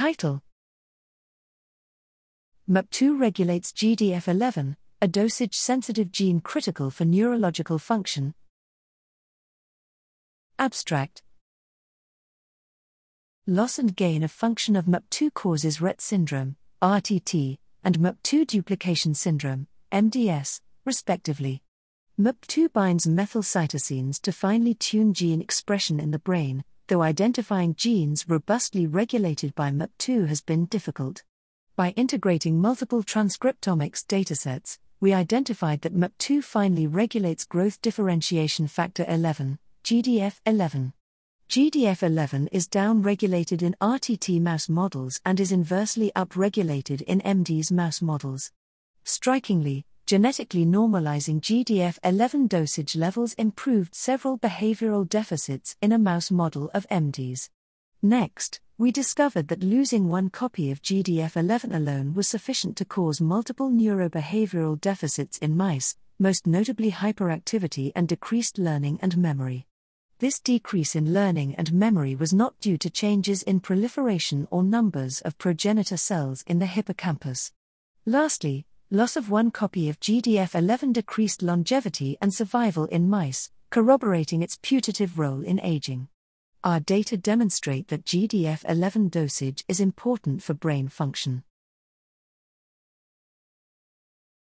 Title MeCP2 regulates GDF11, a dosage sensitive gene critical for neurological function. Abstract Loss and gain of function of MeCP2 causes Rett syndrome, RTT, and MECP2 duplication syndrome, MDS, respectively. MeCP2 binds methylcytosines to finely tune gene expression in the brain, though identifying genes robustly regulated by MeCP2 has been difficult. By integrating multiple transcriptomics datasets, we identified that MeCP2 finely regulates growth differentiation factor 11, GDF11. GDF11 is downregulated in RTT mouse models and is inversely upregulated in MDS mouse models. Strikingly, genetically normalizing GDF11 dosage levels improved several behavioral deficits in a mouse model of MDS. Next, we discovered that losing one copy of GDF11 alone was sufficient to cause multiple neurobehavioral deficits in mice, most notably hyperactivity and decreased learning and memory. This decrease in learning and memory was not due to changes in proliferation or numbers of progenitor cells in the hippocampus. Lastly, loss of one copy of GDF11 decreased longevity and survival in mice, corroborating its putative role in aging. Our data demonstrate that GDF11 dosage is important for brain function.